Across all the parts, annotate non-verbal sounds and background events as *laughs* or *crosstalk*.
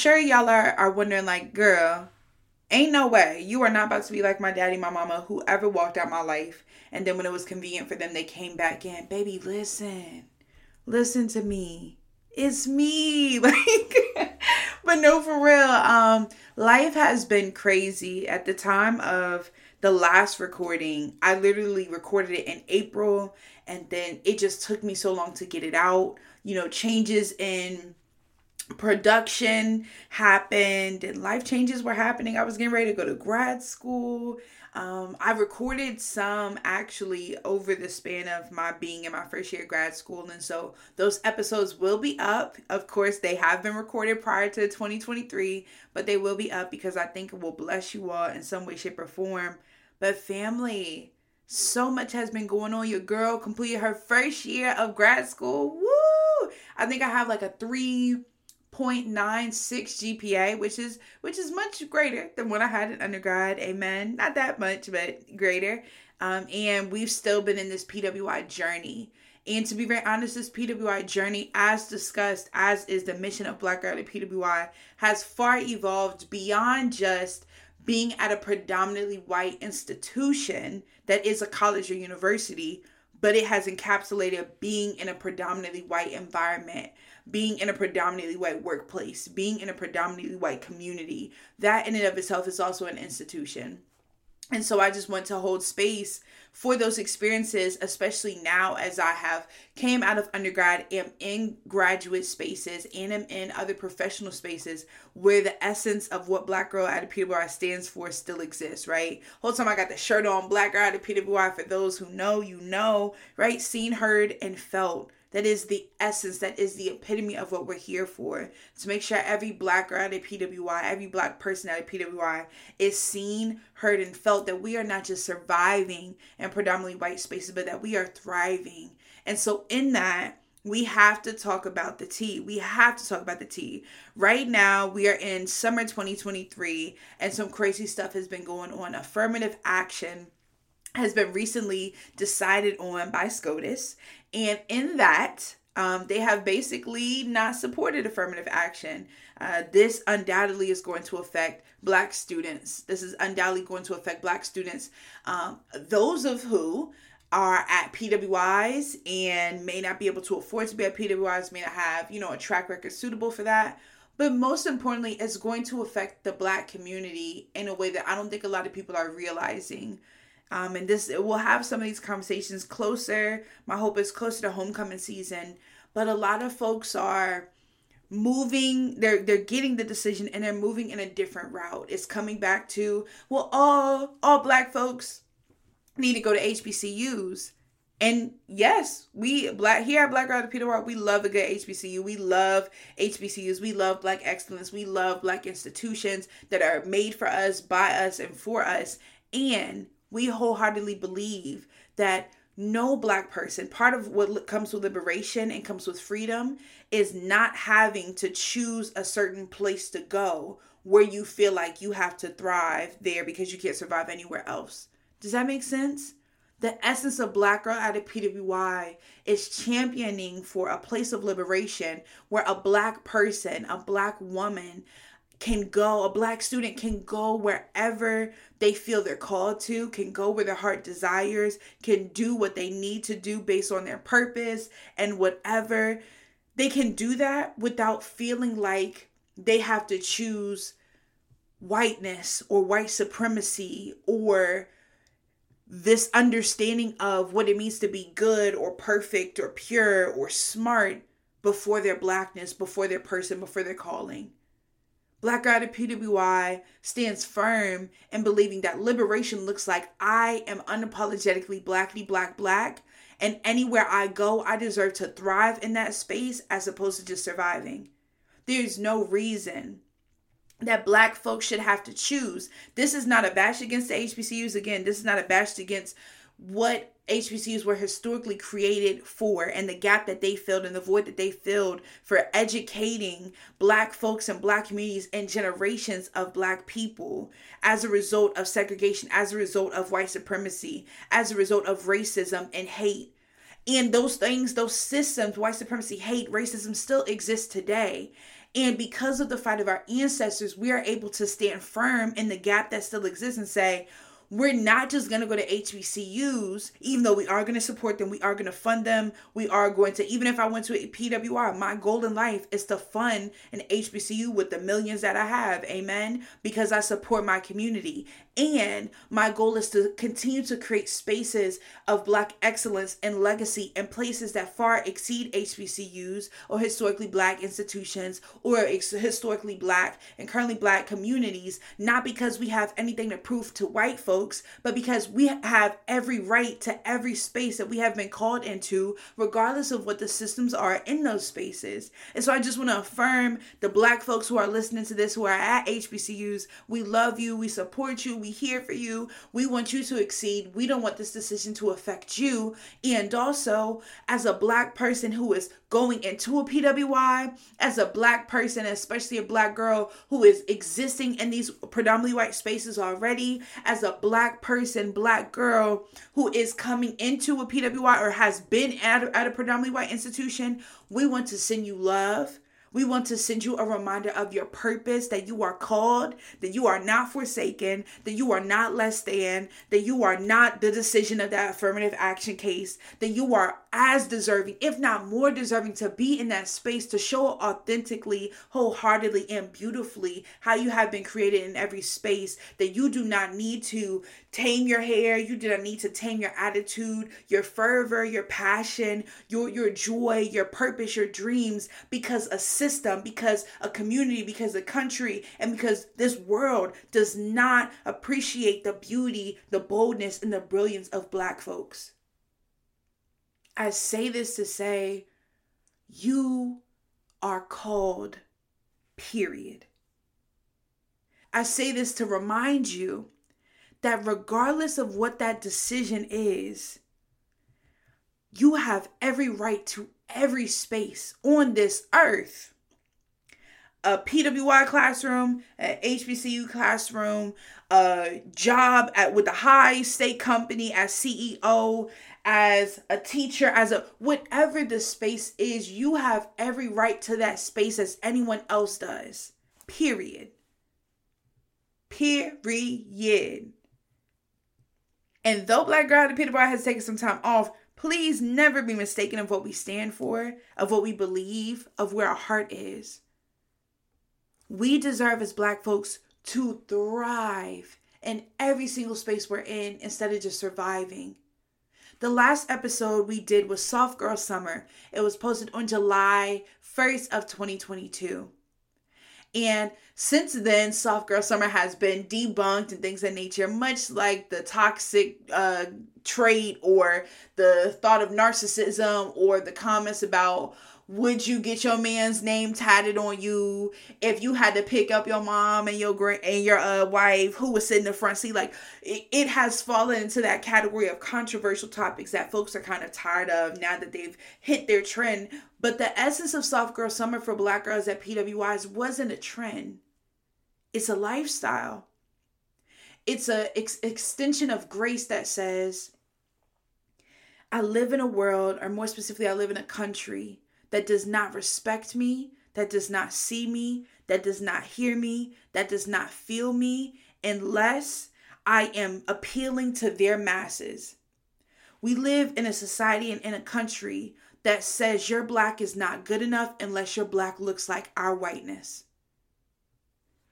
Sure y'all are, are wondering, like, girl, ain't no way. You are not about to be like my daddy, my mama, whoever walked out my life. And then when it was convenient for them, they came back in. Baby, listen. Listen to me. It's me. *laughs* Like, but no, for real. Um, life has been crazy. At the time of the last recording, I literally recorded it in April and then it just took me so long to get it out. You know, changes in production happened and life changes were happening. I was getting ready to go to grad school. Um, I recorded some actually over the span of my being in my first year of grad school. And so those episodes will be up. Of course, they have been recorded prior to 2023, but they will be up because I think it will bless you all in some way, shape, or form. But family, so much has been going on. Your girl completed her first year of grad school. Woo! I think I have like a three 0.96 GPA, which is which is much greater than what I had in undergrad. Amen. Not that much, but greater. Um, and we've still been in this PWI journey. And to be very honest, this PWI journey, as discussed, as is the mission of Black Girl at PWI, has far evolved beyond just being at a predominantly white institution that is a college or university, but it has encapsulated being in a predominantly white environment being in a predominantly white workplace, being in a predominantly white community, that in and of itself is also an institution. And so I just want to hold space for those experiences, especially now as I have came out of undergrad, am in graduate spaces, and am in other professional spaces where the essence of what Black Girl at a PWI stands for still exists, right? Whole time I got the shirt on, Black Girl at a PWI. For those who know, you know, right? Seen, heard, and felt that is the essence, that is the epitome of what we're here for. To make sure every black girl at PWI, every black person at PWI is seen, heard, and felt that we are not just surviving in predominantly white spaces, but that we are thriving. And so, in that, we have to talk about the tea. We have to talk about the tea. Right now, we are in summer 2023, and some crazy stuff has been going on. Affirmative action has been recently decided on by SCOTUS. And in that, um, they have basically not supported affirmative action. Uh, this undoubtedly is going to affect Black students. This is undoubtedly going to affect Black students, um, those of who are at PWIs and may not be able to afford to be at PWIs, may not have, you know, a track record suitable for that. But most importantly, it's going to affect the Black community in a way that I don't think a lot of people are realizing. Um, and this we'll have some of these conversations closer. My hope is closer to homecoming season. But a lot of folks are moving they're they're getting the decision and they're moving in a different route. It's coming back to well all all black folks need to go to hbcus and yes we black here at black Girl peter rock we love a good hbcu we love hbcus we love black excellence. We love black institutions that are made for us by us and for us. And we wholeheartedly believe that no black person, part of what comes with liberation and comes with freedom, is not having to choose a certain place to go where you feel like you have to thrive there because you can't survive anywhere else. Does that make sense? The essence of Black Girl at a PWI is championing for a place of liberation where a black person, a black woman, can go, a black student can go wherever they feel they're called to, can go where their heart desires, can do what they need to do based on their purpose and whatever. They can do that without feeling like they have to choose whiteness or white supremacy or this understanding of what it means to be good or perfect or pure or smart before their blackness, before their person, before their calling. Black at PWI stands firm in believing that liberation looks like I am unapologetically blackly black black, and anywhere I go, I deserve to thrive in that space as opposed to just surviving. There's no reason that black folks should have to choose. This is not a bash against the HBCUs. Again, this is not a bash against what HBCUs were historically created for and the gap that they filled and the void that they filled for educating black folks and black communities and generations of black people as a result of segregation, as a result of white supremacy, as a result of racism and hate. And those things, those systems, white supremacy, hate, racism still exist today. And because of the fight of our ancestors, we are able to stand firm in the gap that still exists and say, we're not just going to go to HBCUs, even though we are going to support them, we are going to fund them, we are going to, even if I went to a PWI, my goal in life is to fund an HBCU with the millions that I have, amen, because I support my community. And my goal is to continue to create spaces of Black excellence and legacy in places that far exceed HBCUs or historically Black institutions or historically Black and currently Black communities, not because we have anything to prove to white folks, but because we have every right to every space that we have been called into, regardless of what the systems are in those spaces. And so I just want to affirm the Black folks who are listening to this, who are at HBCUs, we love you, we support you, we here for you. We want you to exceed. We don't want this decision to affect you. And also, as a black person who is going into a PWI, as a black person, especially a black girl who is existing in these predominantly white spaces already, as a black person, black girl who is coming into a PWI or has been at, at a predominantly white institution, we want to send you love. We want to send you a reminder of your purpose that you are called, that you are not forsaken, that you are not less than, that you are not the decision of that affirmative action case, that you are as deserving, if not more deserving, to be in that space to show authentically, wholeheartedly, and beautifully how you have been created in every space. That you do not need to tame your hair, you do not need to tame your attitude, your fervor, your passion, your your joy, your purpose, your dreams, because a system, because a community, because a country, and because this world does not appreciate the beauty, the boldness, and the brilliance of Black folks. I say this to say, you are called, period. I say this to remind you that regardless of what that decision is, you have every right to every space on this earth. A PWI classroom, an HBCU classroom, a job at with a high state company as CEO, as a teacher, as a whatever the space is, you have every right to that space as anyone else does. Period. Period. And though Black Girl the Peter Bar has taken some time off, please never be mistaken of what we stand for, of what we believe, of where our heart is. We deserve as Black folks to thrive in every single space we're in instead of just surviving. The last episode we did was Soft Girl Summer. It was posted on July 1st of 2022. And since then, Soft Girl Summer has been debunked and things of nature, much like the toxic uh, trait or the thought of narcissism or the comments about would you get your man's name tatted on you? If you had to pick up your mom and your grand and your uh, wife who was sitting in the front seat like it, it has fallen into that category of controversial topics that folks are kind of tired of now that they've hit their trend. But the essence of soft girl summer for black girls at pwis wasn't a trend. It's a lifestyle. It's a ex- extension of grace that says i live in a world or more specifically i live in a country that does not respect me, that does not see me, that does not hear me, that does not feel me, unless I am appealing to their masses. We live in a society and in a country that says your black is not good enough unless your black looks like our whiteness.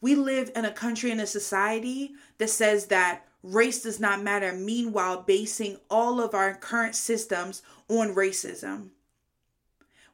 We live in a country and a society that says that race does not matter, meanwhile, basing all of our current systems on racism.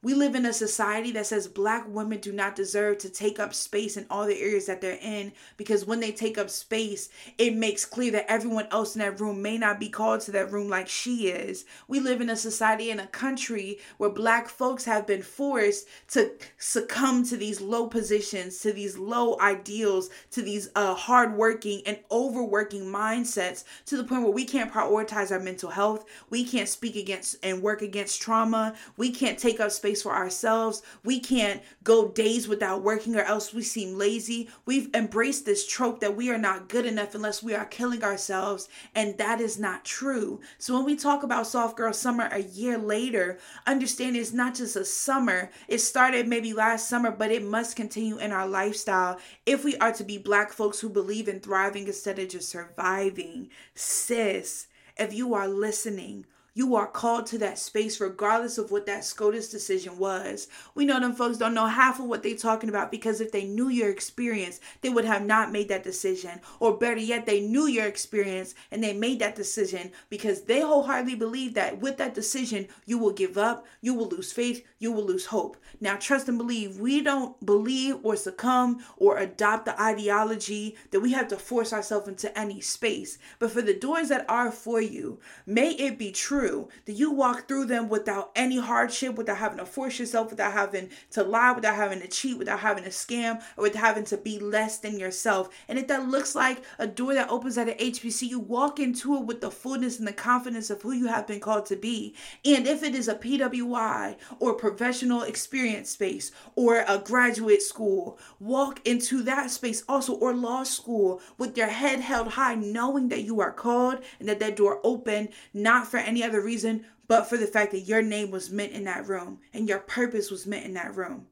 We live in a society that says black women do not deserve to take up space in all the areas that they're in because when they take up space, it makes clear that everyone else in that room may not be called to that room like she is. We live in a society in a country where black folks have been forced to succumb to these low positions, to these low ideals, to these uh, hardworking and overworking mindsets to the point where we can't prioritize our mental health. We can't speak against and work against trauma. We can't take up space space for ourselves. We can't go days without working or else we seem lazy. We've embraced this trope that we are not good enough unless we are killing ourselves, and that is not true. So when we talk about Soft Girl Summer a year later, understand it's not just a summer. It started maybe last summer, but it must continue in our lifestyle if we are to be black folks who believe in thriving instead of just surviving. Sis, if you are listening, you are called to that space regardless of what that SCOTUS decision was. We know them folks don't know half of what they're talking about because if they knew your experience, they would have not made that decision. Or better yet, they knew your experience and they made that decision because they wholeheartedly believe that with that decision, you will give up, you will lose faith, you will lose hope. Now, trust and believe. We don't believe or succumb or adopt the ideology that we have to force ourselves into any space. But for the doors that are for you, may it be true through, that you walk through them without any hardship, without having to force yourself, without having to lie, without having to cheat, without having to scam, or without having to be less than yourself. And if that looks like a door that opens at an HBCU, walk into it with the fullness and the confidence of who you have been called to be. And if it is a PWI or professional experience space or a graduate school, walk into that space also or law school with your head held high, knowing that you are called and that that door open not for any other other reason but for the fact that your name was meant in that room and your purpose was meant in that room.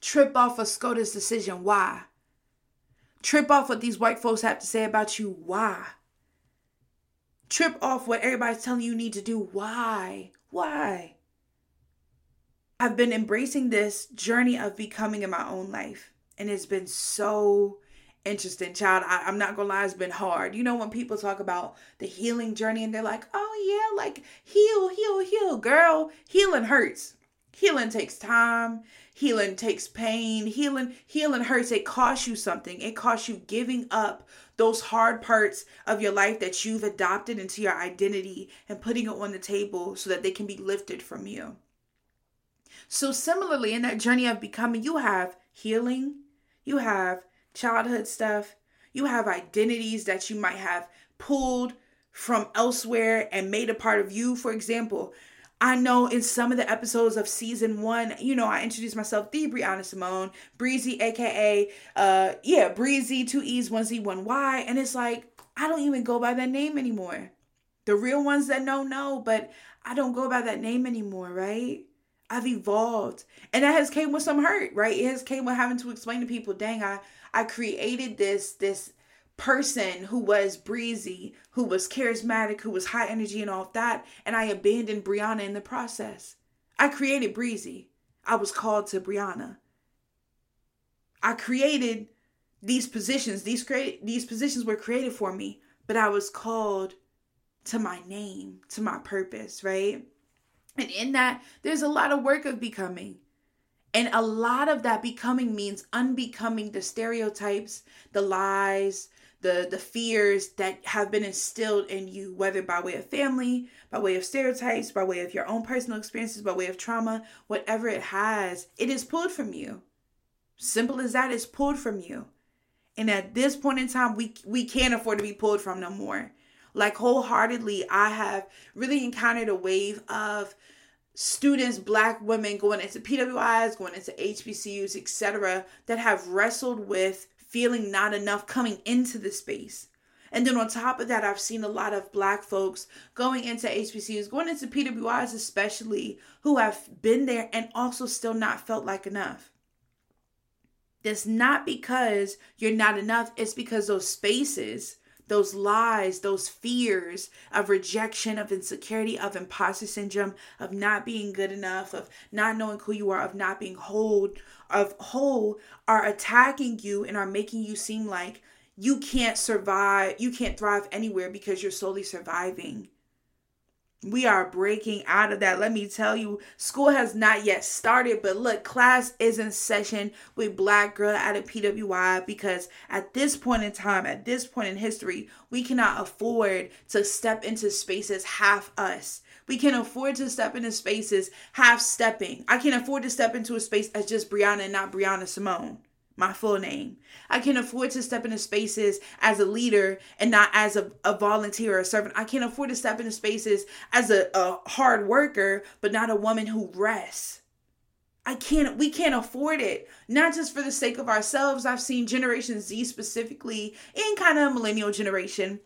Trip off a SCOTUS decision. Why? Trip off what these white folks have to say about you. Why? Trip off what everybody's telling you need to do. Why? Why? I've been embracing this journey of becoming in my own life, and it's been so interesting child. I, i'm not gonna lie it's been hard. You know when people talk about the healing journey and they're like oh yeah like heal heal heal girl. Healing hurts. Healing takes time. Healing takes pain. Healing healing hurts. It costs you something. It costs you giving up those hard parts of your life that you've adopted into your identity and putting it on the table so that they can be lifted from you. So similarly in that journey of becoming you have healing you have childhood stuff. You have identities that you might have pulled from elsewhere and made a part of you. For example, I know in some of the episodes of season one, you know, I introduced myself, the Brianna Simone, Breezy, aka, uh, yeah, Breezy, two E's, one Z, one Y. And it's like, I don't even go by that name anymore. The real ones that know, know, but I don't go by that name anymore, right? I've evolved. And that has came with some hurt, right? It has came with having to explain to people, dang, I I created this this person who was breezy, who was charismatic, who was high energy and all of that, and I abandoned Brianna in the process. I created Breezy. I was called to Brianna. I created these positions. These create these positions were created for me, but I was called to my name, to my purpose, right? And in that, there's a lot of work of becoming. And a lot of that becoming means unbecoming the stereotypes, the lies, the the fears that have been instilled in you whether by way of family, by way of stereotypes, by way of your own personal experiences, by way of trauma, whatever it has, it is pulled from you. Simple as that it's pulled from you. And at this point in time, we we can't afford to be pulled from no more. Like wholeheartedly, I have really encountered a wave of students, black women going into PWIs, going into HBCUs, etc., that have wrestled with feeling not enough coming into the space. And then on top of that, I've seen a lot of black folks going into HBCUs, going into PWIs especially, who have been there and also still not felt like enough. It's not because you're not enough, it's because those spaces those lies, those fears of rejection, of insecurity, of imposter syndrome, of not being good enough, of not knowing who you are, of not being whole, of whole are attacking you and are making you seem like you can't survive, you can't thrive anywhere because you're solely surviving. We are breaking out of that. Let me tell you, school has not yet started, but look, class is in session with Black Girl at a PWI because at this point in time, at this point in history, we cannot afford to step into spaces half us. We can afford to step into spaces half stepping. I can't afford to step into a space as just Brianna and not Brianna Simone my full name. I can't afford to step into spaces as a leader and not as a, a volunteer or a servant. I can't afford to step into spaces as a, a hard worker, but not a woman who rests. I can't, we can't afford it. Not just for the sake of ourselves. I've seen Generation Z specifically and kind of millennial generation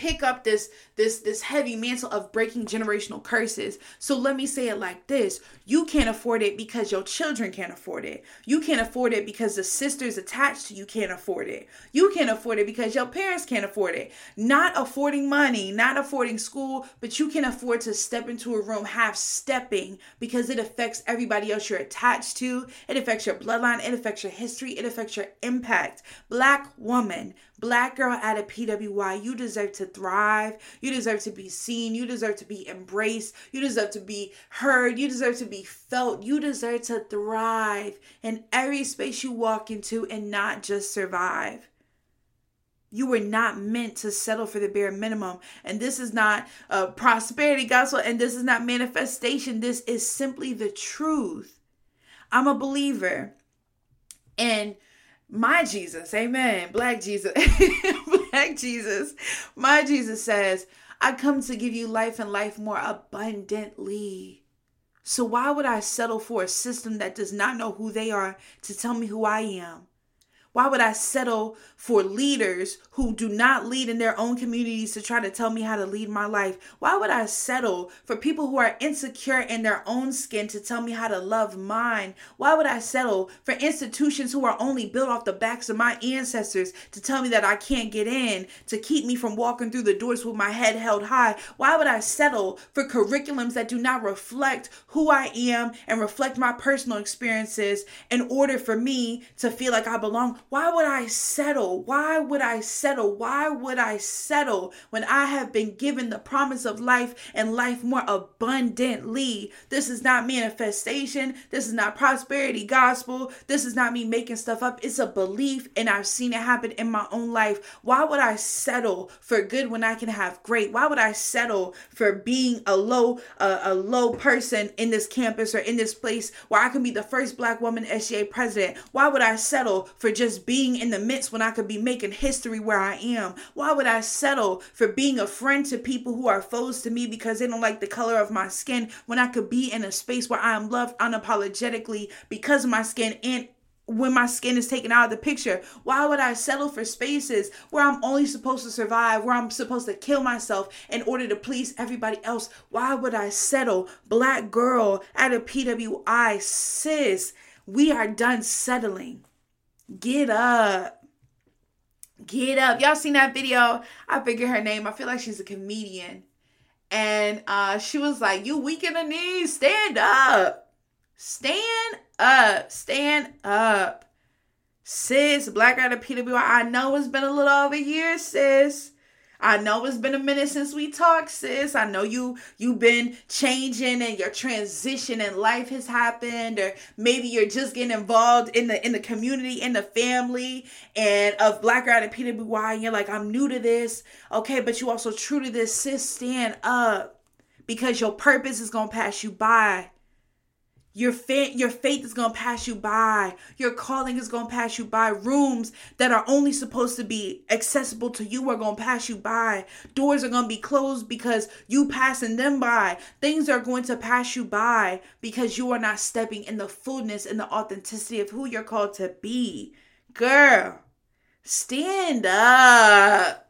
pick up this this this heavy mantle of breaking generational curses. So let me say it like this. You can't afford it because your children can't afford it. You can't afford it because the sisters attached to you can't afford it. You can't afford it because your parents can't afford it. Not affording money not affording school but you can afford to step into a room half stepping because it affects everybody else you're attached to. It affects your bloodline. It affects your history. It affects your impact. Black woman Black girl at a PWI, you deserve to thrive. You deserve to be seen. You deserve to be embraced. You deserve to be heard. You deserve to be felt. You deserve to thrive in every space you walk into and not just survive. You were not meant to settle for the bare minimum. And this is not a prosperity gospel and this is not manifestation. This is simply the truth. I'm a believer. And my Jesus, amen. Black Jesus, *laughs* Black Jesus, my Jesus says, I come to give you life and life more abundantly. So, why would I settle for a system that does not know who they are to tell me who I am? Why would I settle for leaders who do not lead in their own communities to try to tell me how to lead my life? Why would I settle for people who are insecure in their own skin to tell me how to love mine? Why would I settle for institutions who are only built off the backs of my ancestors to tell me that I can't get in, to keep me from walking through the doors with my head held high? Why would I settle for curriculums that do not reflect who I am and reflect my personal experiences in order for me to feel like I belong? Why would I settle? Why would I settle? Why would I settle when I have been given the promise of life and life more abundantly? This is not manifestation. This is not prosperity gospel. This is not me making stuff up. It's a belief, and I've seen it happen in my own life. Why would I settle for good when I can have great? Why would I settle for being a low uh, a low person in this campus or in this place where I can be the first black woman SGA president? Why would I settle for just being in the midst when I could be making history where I am? Why would I settle for being a friend to people who are foes to me because they don't like the color of my skin when I could be in a space where I am loved unapologetically because of my skin and when my skin is taken out of the picture? Why would I settle for spaces where I'm only supposed to survive, where I'm supposed to kill myself in order to please everybody else? Why would I settle? Black girl at a PWI, sis, we are done settling. Get up. Get up. Y'all seen that video? I figure her name. I feel like she's a comedian. And uh, she was like, You weak in the knees. Stand up. Stand up. Stand up. Sis, Black Girl at PWI. I know it's been a little over year, sis. I know it's been a minute since we talked, sis. I know you you've been changing and your transition in life has happened, or maybe you're just getting involved in the in the community, in the family, and of Black Girl and PWI, and you're like, I'm new to this. Okay, but you also true to this, sis. Stand up because your purpose is gonna pass you by. Your faith, your faith is gonna pass you by. Your calling is gonna pass you by. Rooms that are only supposed to be accessible to you are gonna pass you by. Doors are gonna be closed because you passing them by. Things are going to pass you by because you are not stepping in the fullness and the authenticity of who you're called to be. Girl, stand up.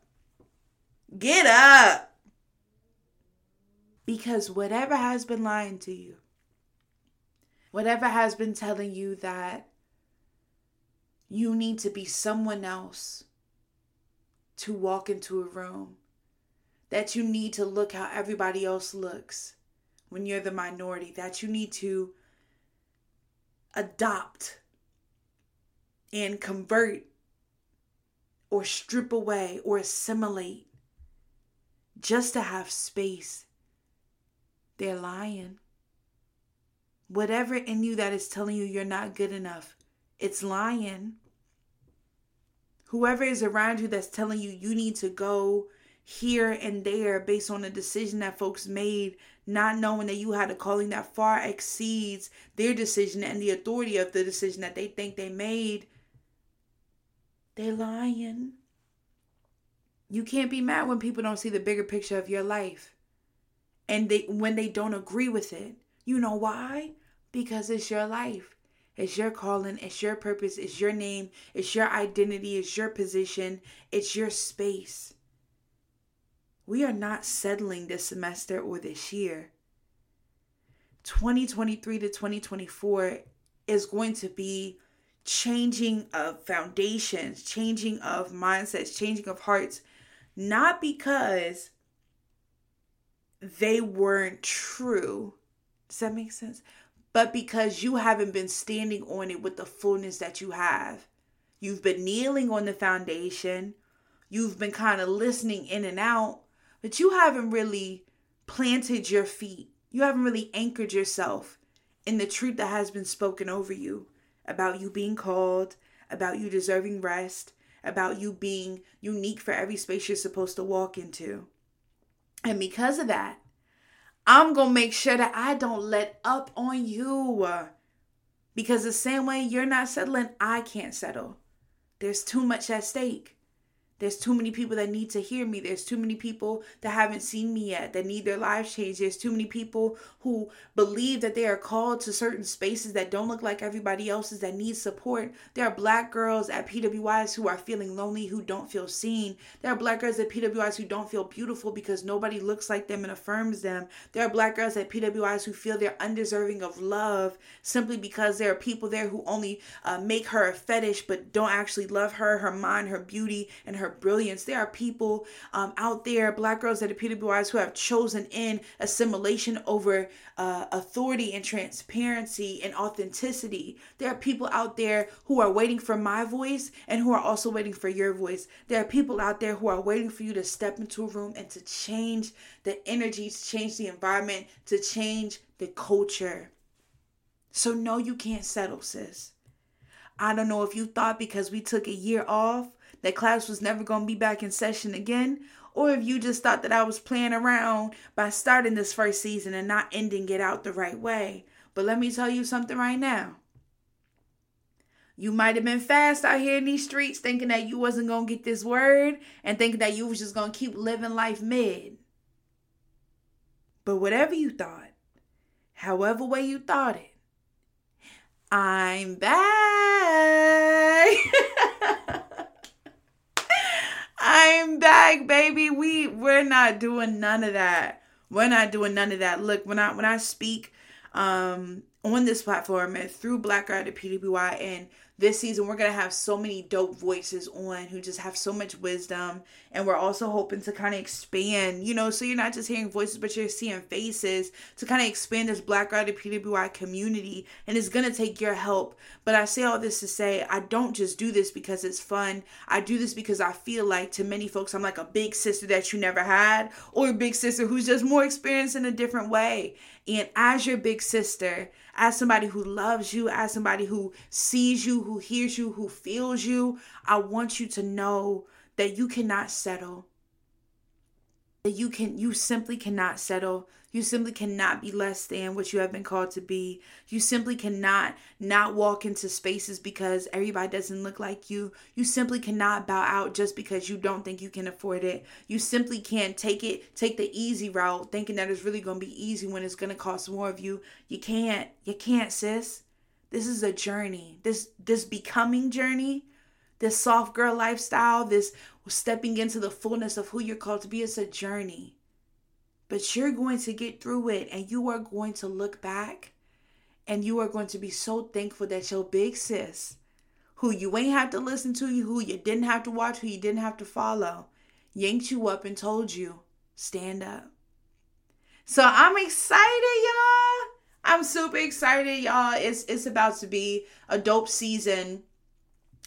Get up. Because whatever has been lying to you whatever has been telling you that you need to be someone else to walk into a room, that you need to look how everybody else looks when you're the minority, that you need to adopt and convert or strip away or assimilate just to have space. They're lying. Whatever in you that is telling you you're not good enough, it's lying. Whoever is around you that's telling you you need to go here and there based on a decision that folks made, not knowing that you had a calling that far exceeds their decision and the authority of the decision that they think they made, they're lying. You can't be mad when people don't see the bigger picture of your life. And they when they don't agree with it. You know why? Because it's your life. It's your calling, it's your purpose, it's your name, it's your identity, it's your position, it's your space. We are not settling this semester or this year. 2023 to 2024 is going to be changing of foundations, changing of mindsets, changing of hearts, not because they weren't true. Does that make sense? But because you haven't been standing on it with the fullness that you have. You've been kneeling on the foundation. You've been kind of listening in and out, but you haven't really planted your feet. You haven't really anchored yourself in the truth that has been spoken over you about you being called, about you deserving rest, about you being unique for every space you're supposed to walk into. And because of that, I'm going to make sure that I don't let up on you. Because the same way you're not settling, I can't settle. There's too much at stake. There's too many people that need to hear me. There's too many people that haven't seen me yet that need their lives changed. There's too many people who believe that they are called to certain spaces that don't look like everybody else's that need support. There are black girls at PWIs who are feeling lonely, who don't feel seen. There are black girls at PWIs who don't feel beautiful because nobody looks like them and affirms them. There are black girls at PWIs who feel they're undeserving of love simply because there are people there who only uh, make her a fetish but don't actually love her, her mind, her beauty, and her brilliance. There are people um, out there, black girls that are PWIs, who have chosen in assimilation over uh, authority and transparency and authenticity. There are people out there who are waiting for my voice and who are also waiting for your voice. There are people out there who are waiting for you to step into a room and to change the energy, to change the environment, to change the culture. So, no, you can't settle, sis. I don't know if you thought because we took a year off that class was never going to be back in session again, or if you just thought that I was playing around by starting this first season and not ending it out the right way. But let me tell you something right now. You might have been fast out here in these streets thinking that you wasn't going to get this word and thinking that you was just going to keep living life mid. But whatever you thought, however way you thought it, I'm back. *laughs* Back, baby. We we're not doing none of that. We're not doing none of that. Look, when I when I speak um on this platform and through Black Girl at PWI and this season we're going to have so many dope voices on who just have so much wisdom and we're also hoping to kind of expand you know so you're not just hearing voices but you're seeing faces to kind of expand this black girl at pwi community and it's going to take your help. But i say all this to say i don't just do this because it's fun. I do this because i feel like to many folks i'm like a big sister that you never had or a big sister who's just more experienced in a different way and as your big sister as somebody who loves you, as somebody who sees you, who hears you, who feels you, I want you to know that you cannot settle. That you can you simply cannot settle you simply cannot be less than what you have been called to be. You simply cannot not walk into spaces because everybody doesn't look like you. You simply cannot bow out just because you don't think you can afford it. You simply can't take it, take the easy route thinking that it's really going to be easy when it's going to cost more of you. You can't. You can't, sis. This is a journey. This this becoming journey, this soft girl lifestyle, this stepping into the fullness of who you're called to be, it's a journey. But you're going to get through it and you are going to look back and you are going to be so thankful that your big sis, who you ain't have to listen to, who you didn't have to watch, who you didn't have to follow, yanked you up and told you, stand up. So I'm excited, y'all. I'm super excited, y'all. It's it's about to be a dope season.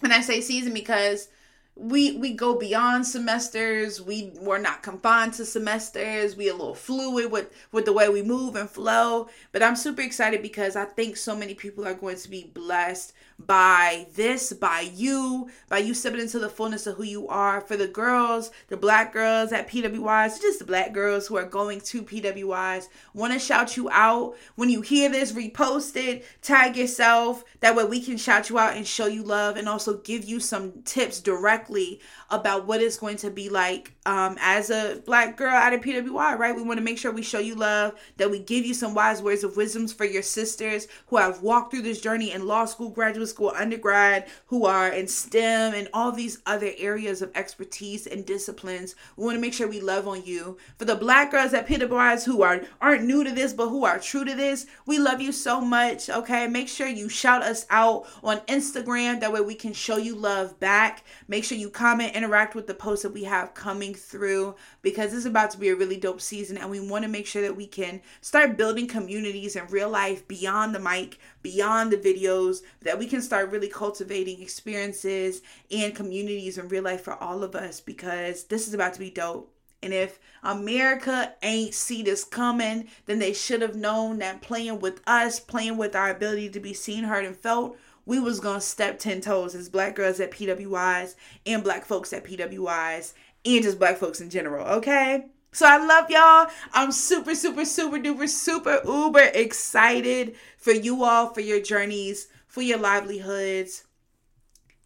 And I say season because we we go beyond semesters. We we're not confined to semesters. We a little fluid with with the way we move and flow. But i'm super excited because i think so many people are going to be blessed by this, by you, by you stepping into the fullness of who you are. For the girls, the black girls at PWIs, just the black girls who are going to PWIs, want to shout you out. When you hear this, repost it, tag yourself. That way we can shout you out and show you love and also give you some tips directly about what it's going to be like um, as a black girl at a PWI, right? We want to make sure we show you love, that we give you some wise words of wisdoms for your sisters who have walked through this journey in law school, graduate school, undergrad, who are in STEM and all these other areas of expertise and disciplines. We want to make sure we love on you. For the black girls at PWIs who are aren't new to this but who are true to this, we love you so much. Okay, make sure you shout us out on Instagram. That way we can show you love back. Make sure you comment, interact with the posts that we have coming through because it's about to be a really dope season and we want to make sure that we can start building communities in real life beyond the mic, beyond the videos, that we can start really cultivating experiences and communities in real life for all of us because this is about to be dope. And if America ain't see this coming, then they should have known that playing with us, playing with our ability to be seen, heard, and felt, we was gonna step ten toes as black girls at PWIs and black folks at PWIs and just black folks in general, okay? So I love y'all. I'm super, super, super duper, super uber excited for you all, for your journeys, for your livelihoods.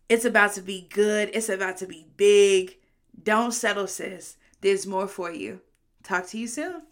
It's about to be good. It's about to be big. Don't settle, sis. There's more for you. Talk to you soon.